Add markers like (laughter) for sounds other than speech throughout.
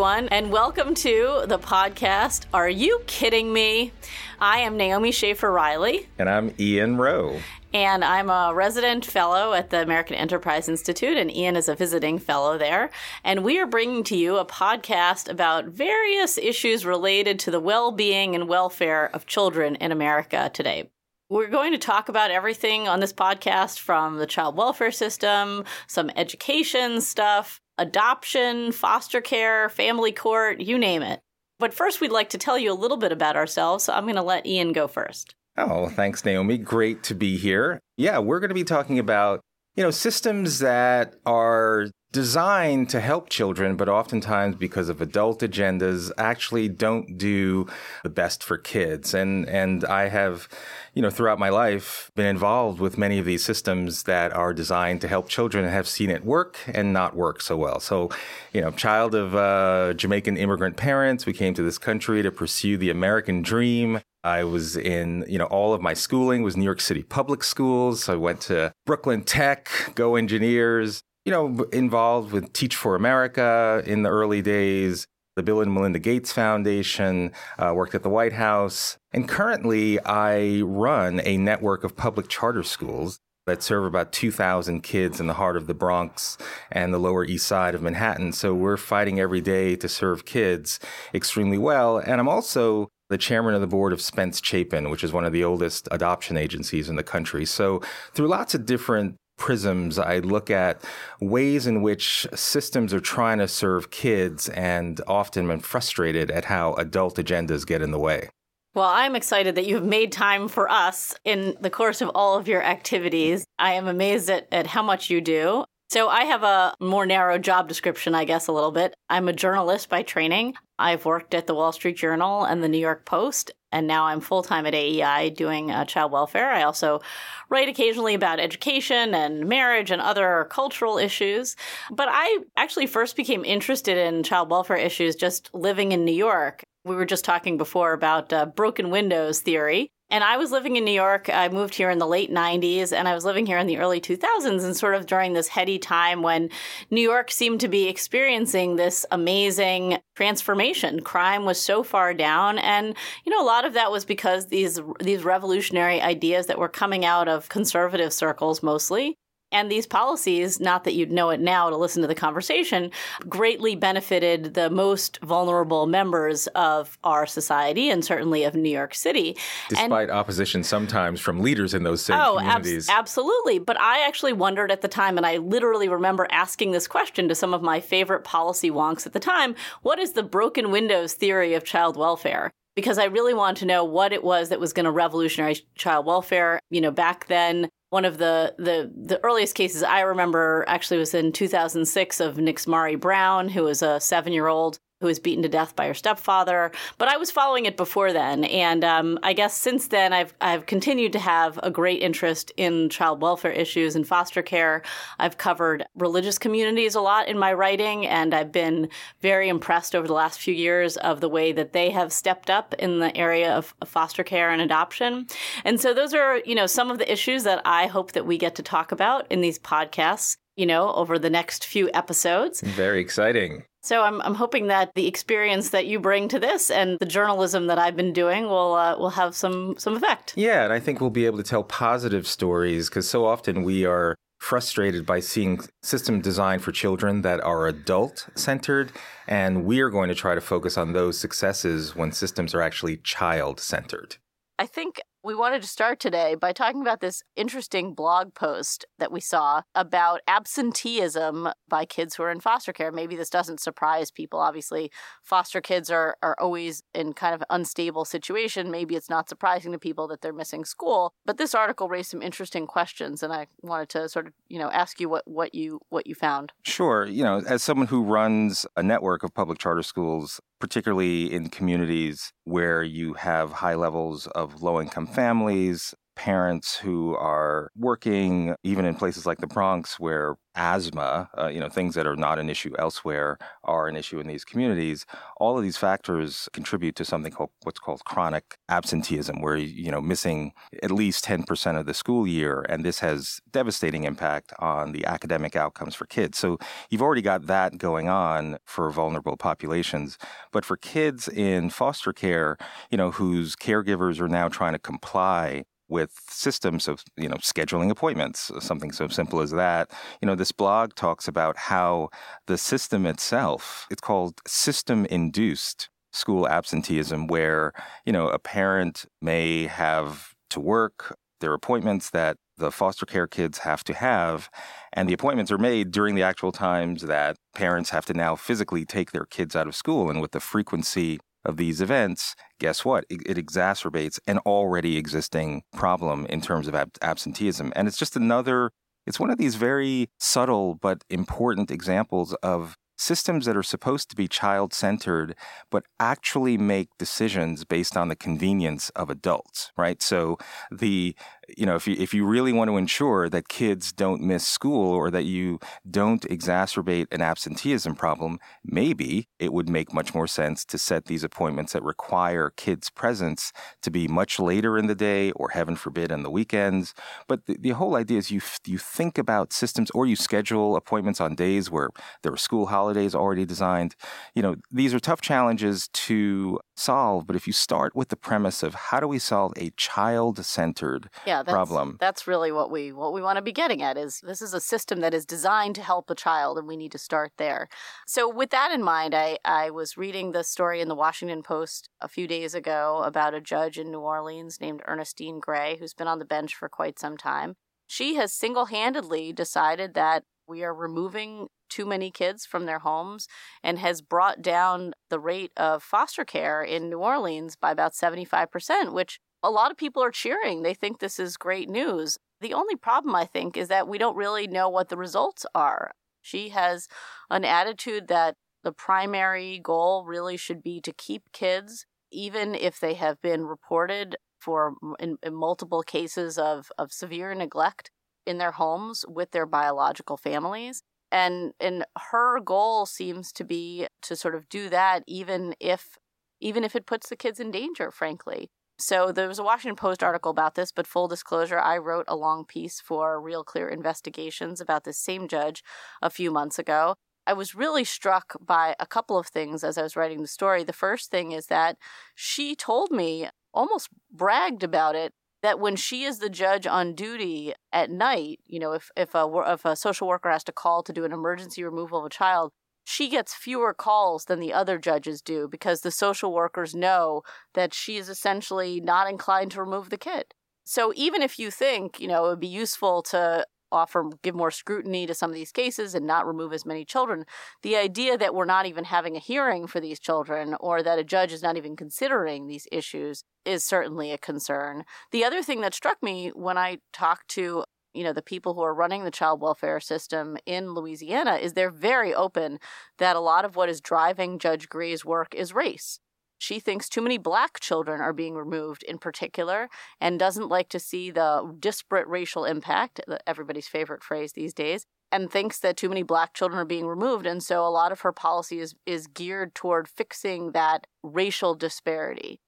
everyone, and welcome to the podcast. Are you kidding me? I am Naomi Schaefer Riley. And I'm Ian Rowe. And I'm a resident fellow at the American Enterprise Institute, and Ian is a visiting fellow there. And we are bringing to you a podcast about various issues related to the well being and welfare of children in America today. We're going to talk about everything on this podcast from the child welfare system, some education stuff, adoption, foster care, family court, you name it. But first, we'd like to tell you a little bit about ourselves. So I'm going to let Ian go first. Oh, thanks, Naomi. Great to be here. Yeah, we're going to be talking about, you know, systems that are designed to help children, but oftentimes because of adult agendas, actually don't do the best for kids. And and I have, you know, throughout my life, been involved with many of these systems that are designed to help children and have seen it work and not work so well. So, you know, child of uh, Jamaican immigrant parents, we came to this country to pursue the American dream. I was in, you know, all of my schooling was New York City public schools. So I went to Brooklyn Tech, Go Engineers, you know, involved with Teach for America in the early days, the Bill and Melinda Gates Foundation, uh, worked at the White House. And currently, I run a network of public charter schools that serve about 2,000 kids in the heart of the Bronx and the Lower East Side of Manhattan. So we're fighting every day to serve kids extremely well. And I'm also the chairman of the board of Spence Chapin, which is one of the oldest adoption agencies in the country. So through lots of different prisms, I look at ways in which systems are trying to serve kids and often am frustrated at how adult agendas get in the way. Well, I'm excited that you have made time for us in the course of all of your activities. I am amazed at, at how much you do. So, I have a more narrow job description, I guess, a little bit. I'm a journalist by training. I've worked at the Wall Street Journal and the New York Post, and now I'm full time at AEI doing uh, child welfare. I also write occasionally about education and marriage and other cultural issues. But I actually first became interested in child welfare issues just living in New York. We were just talking before about uh, broken windows theory. And I was living in New York. I moved here in the late 90s and I was living here in the early 2000s and sort of during this heady time when New York seemed to be experiencing this amazing transformation. Crime was so far down and you know a lot of that was because these these revolutionary ideas that were coming out of conservative circles mostly and these policies, not that you'd know it now to listen to the conversation, greatly benefited the most vulnerable members of our society and certainly of New York City. Despite and, opposition sometimes from leaders in those same oh, communities. Ab- absolutely. But I actually wondered at the time, and I literally remember asking this question to some of my favorite policy wonks at the time what is the broken windows theory of child welfare? because I really wanted to know what it was that was going to revolutionize child welfare. You know, back then, one of the, the the earliest cases I remember actually was in 2006 of Nix Nixzmary Brown, who was a seven year old who was beaten to death by her stepfather. But I was following it before then, and um, I guess since then I've I've continued to have a great interest in child welfare issues and foster care. I've covered religious communities a lot in my writing, and I've been very impressed over the last few years of the way that they have stepped up in the area of, foster care and adoption. And so those are you know some of the issues that I hope that we get to talk about in these podcasts you know, over the next few episodes. Very exciting. So I'm, I'm hoping that the experience that you bring to this and the journalism that I've been doing will uh, will have some some effect. Yeah, and I think we'll be able to tell positive stories because so often we are frustrated by seeing system designed for children that are adult centered and we are going to try to focus on those successes when systems are actually child centered. I think we wanted to start today by talking about this interesting blog post that we saw about absenteeism by kids who are in foster care. Maybe this doesn't surprise people. Obviously, foster kids are, are always in kind of unstable situation. Maybe it's not surprising to people that they're missing school. But this article raised some interesting questions, and I wanted to sort of, you know, ask you what, what you what you found. Sure. You know, as someone who runs a network of public charter schools, particularly in communities where you have high levels of low income families, parents who are working, even in places like the Bronx, where asthma, uh, you know, things that are not an issue elsewhere are an issue in these communities. All of these factors contribute to something called what's called chronic absenteeism, where you know missing at least ten percent of the school year, and this has devastating impact on the academic outcomes for kids. So you've already got that going on for vulnerable populations, but for kids in foster care, you know, whose caregivers are now trying to comply with systems of you know scheduling appointments uh, something so simple as that. You know this blog talks about how the system itself it's called system induced school absenteeism where you know a parent may have to work their appointments that the foster care kids have to have and the appointments are made during the actual times that parents have to now physically take their kids out of school and with the frequency of these events, guess what? It, it exacerbates an already existing problem in terms of ab- absenteeism. And it's just another, it's one of these very subtle but important examples of systems that are supposed to be child centered, but actually make decisions based on the convenience of adults, right? So the you know, if you if you really want to ensure that kids don't miss school or that you don't exacerbate an absenteeism problem, maybe it would make much more sense to set these appointments that require kids' presence to be much later in the day or heaven forbid on the weekends. But the, the whole idea is you you think about systems or you schedule appointments on days where there are school holidays already designed. You know, these are tough challenges to solve, but if you start with the premise of how do we solve a child-centered yeah that's, problem. That's really what we what we want to be getting at is this is a system that is designed to help a child and we need to start there. So with that in mind, I, I was reading the story in the Washington Post a few days ago about a judge in New Orleans named Ernestine Gray, who's been on the bench for quite some time. She has single handedly decided that we are removing too many kids from their homes and has brought down the rate of foster care in New Orleans by about 75%, which a lot of people are cheering. They think this is great news. The only problem, I think, is that we don't really know what the results are. She has an attitude that the primary goal really should be to keep kids, even if they have been reported for in, in multiple cases of, of severe neglect in their homes with their biological families. And and her goal seems to be to sort of do that even if even if it puts the kids in danger, frankly. So there was a Washington Post article about this, but full disclosure, I wrote a long piece for Real Clear Investigations about this same judge a few months ago. I was really struck by a couple of things as I was writing the story. The first thing is that she told me, almost bragged about it, that when she is the judge on duty at night, you know, if, if, a, if a social worker has to call to do an emergency removal of a child, she gets fewer calls than the other judges do because the social workers know that she is essentially not inclined to remove the kid. So even if you think, you know, it would be useful to offer give more scrutiny to some of these cases and not remove as many children, the idea that we're not even having a hearing for these children or that a judge is not even considering these issues is certainly a concern. The other thing that struck me when I talked to you know the people who are running the child welfare system in Louisiana is they're very open that a lot of what is driving Judge Gray's work is race. She thinks too many black children are being removed in particular and doesn't like to see the disparate racial impact, everybody's favorite phrase these days, and thinks that too many black children are being removed. And so a lot of her policy is, is geared toward fixing that racial disparity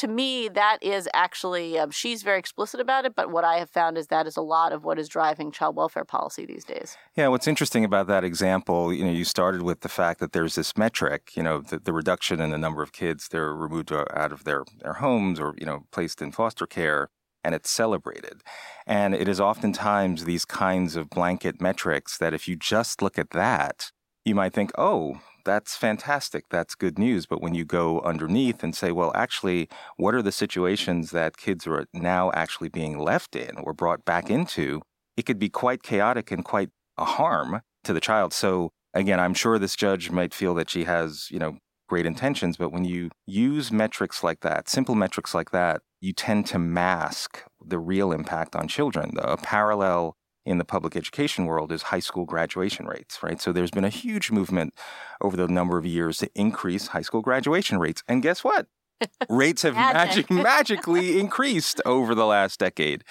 to me, that is actually, um, she's very explicit about it, but what I have found is that is a lot of what is driving child welfare policy these days. Yeah, what's interesting about that example, you know, you started with the fact that there's this metric, you know, the, the reduction in the number of kids that are removed uh, out of their, their homes or, you know, placed in foster care and it's celebrated. And it is oftentimes these kinds of blanket metrics that if you just look at that, you might think, oh, that's fantastic. That's good news. But when you go underneath and say, well, actually, what are the situations that kids are now actually being left in or brought back into? It could be quite chaotic and quite a harm to the child. So again, I'm sure this judge might feel that she has, you know, great intentions, but when you use metrics like that, simple metrics like that, you tend to mask the real impact on children. The parallel in the public education world is high school graduation rates, right? So there's been a huge movement over the number of years to increase high school graduation rates. And guess what? (laughs) rates have magic, magically increased over the last decade.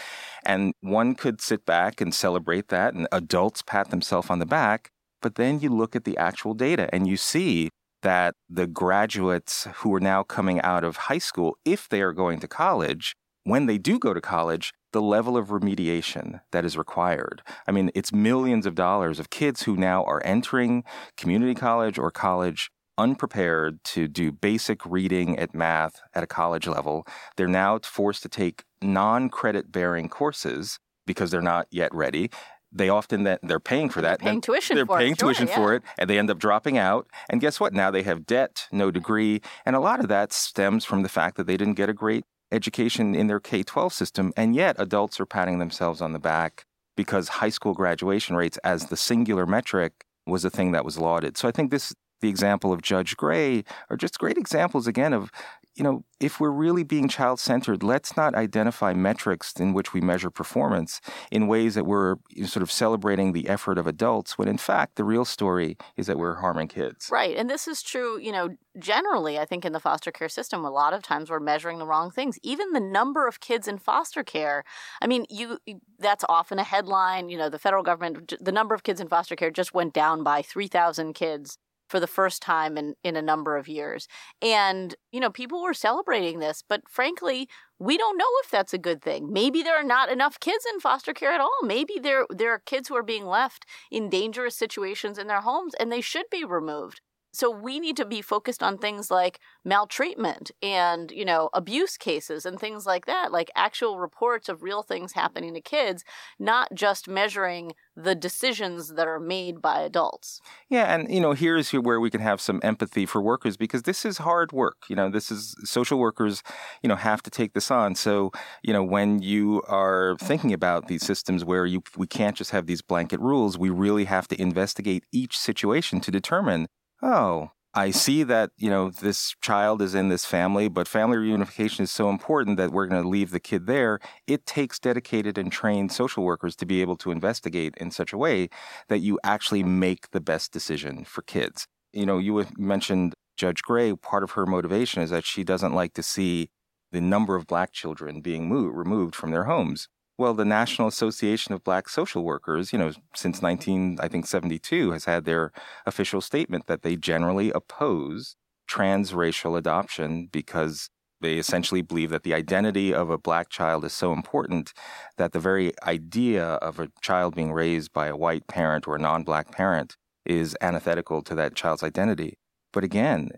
And one could sit back and celebrate that, and adults pat themselves on the back. But then you look at the actual data and you see that the graduates who are now coming out of high school, if they are going to college, when they do go to college, the level of remediation that is required. I mean, it's millions of dollars of kids who now are entering community college or college unprepared to do basic reading at math at a college level. They're now forced to take non credit bearing courses because they're not yet ready they often that they're paying for that. They're paying tuition they're for paying it. tuition sure, for yeah. it, and they end up dropping out. And guess what? Now they have debt, no degree, and a lot of that stems from the fact that they didn't get a great education in their K 12 system. And yet, adults are patting themselves on the back because high school graduation rates, as the singular metric, was a thing that was lauded. So I think this, the example of Judge Gray, are just great examples again of, you know, if we're really being child centered, let's not identify metrics in which we measure performance in ways that we're sort of celebrating the effort of adults, when in fact, the real story is that we're harming kids. Right. And this is true, you know, generally, I think in the foster care system, a lot of times we're measuring the wrong things. Even the number of kids in foster care, I mean, you that's often a headline. You know, the federal government, the number of kids in foster care just went down by 3,000 kids for the first time in, in a number of years. And, you know, people were celebrating this, but frankly, we don't know if that's a good thing. Maybe there are not enough kids in foster care at all. Maybe there there are kids who are being left in dangerous situations in their homes and they should be removed. So we need to be focused on things like maltreatment and, you know, abuse cases and things like that, like actual reports of real things happening to kids, not just measuring the decisions that are made by adults. Yeah, and you know, here's where we can have some empathy for workers because this is hard work. You know, this is social workers, you know, have to take this on. So, you know, when you are thinking about these systems where you we can't just have these blanket rules, we really have to investigate each situation to determine oh, I see that, you know, this child is in this family, but family reunification is so important that we're going to leave the kid there. It takes dedicated and trained social workers to be able to investigate in such a way that you actually make the best decision for kids. You know, you mentioned Judge Gray. Part of her motivation is that she doesn't like to see the number of black children being moved, removed from their homes. Well, the National Association of Black Social Workers, you know, since 19, I think 72, has had their official statement that they generally oppose transracial adoption because they essentially believe that the identity of a black child is so important that the very idea of a child being raised by a white parent or a non-black parent is antithetical to that child's identity. But again,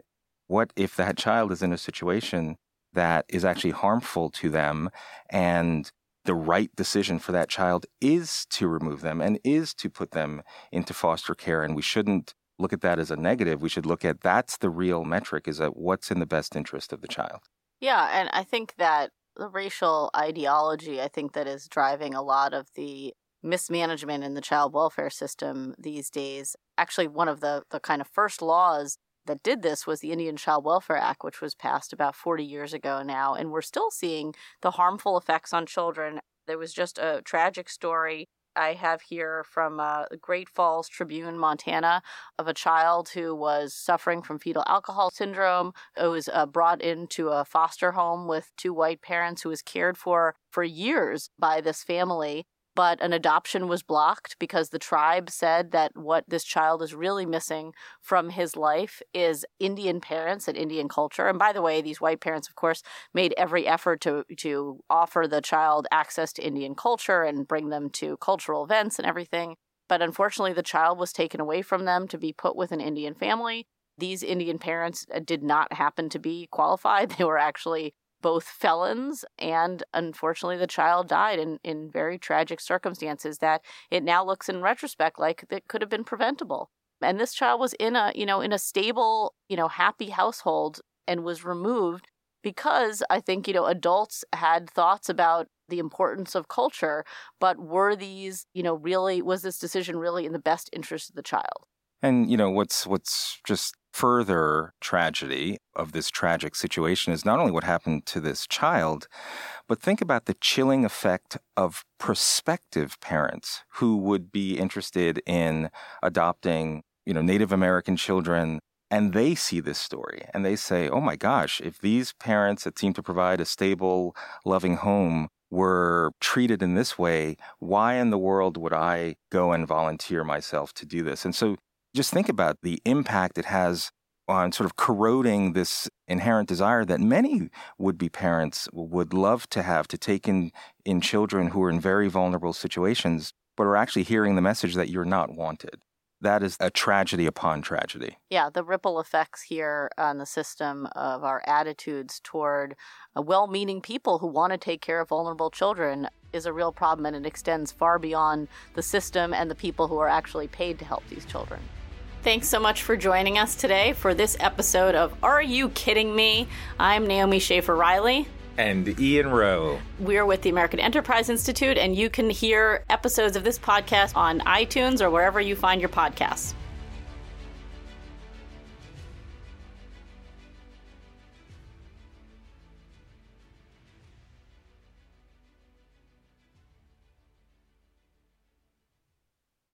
what if that child is in a situation that is actually harmful to them and the right decision for that child is to remove them and is to put them into foster care. And we shouldn't look at that as a negative. We should look at that's the real metric is that what's in the best interest of the child. Yeah, and I think that the racial ideology, I think that is driving a lot of the mismanagement in the child welfare system these days. Actually, one of the, the kind of first laws that did this was the Indian Child Welfare Act, which was passed about 40 years ago now. And we're still seeing the harmful effects on children. There was just a tragic story I have here from uh, Great Falls Tribune, Montana, of a child who was suffering from fetal alcohol syndrome. It was uh, brought into a foster home with two white parents who was cared for for years by this family but an adoption was blocked because the tribe said that what this child is really missing from his life is Indian parents and Indian culture. And by the way, these white parents, of course, made every effort to to offer the child access to Indian culture and bring them to cultural events and everything. But unfortunately, the child was taken away from them to be put with an Indian family. These Indian parents uh, did not happen to be qualified. (laughs) They were actually both felons and unfortunately the child died in, in very tragic circumstances that it now looks in retrospect like it could have been preventable. And this child was in a you know in a stable you know happy household and was removed because i think you know adults had thoughts about the importance of culture but were these you know really was this decision really in the best interest of the child? And you know what's what's just further tragedy of this tragic situation is not only what happened to this child, but think about the chilling effect of prospective parents who would be interested in adopting, you know, Native American children and they see this story and they say, oh my gosh, if these parents that seem to provide a stable, loving home were treated in this way, why in the world would I go and volunteer myself to do this? And so just think about the impact it has on sort of corroding this inherent desire that many would be parents would love to have to take in, in children who are in very vulnerable situations, but are actually hearing the message that you're not wanted that is a tragedy upon tragedy. Yeah, the ripple effects here on the system of our attitudes toward uh, well meaning people who want to take care of vulnerable children is a real problem and it extends far beyond the system and the people who are actually paid to help these children. Thanks so much for joining us today for this episode of Are You Kidding Me? I'm Naomi Schaefer Riley and Ian Rowe. We're with the American Enterprise Institute, and you can hear episodes of this podcast on iTunes or wherever you find your podcasts.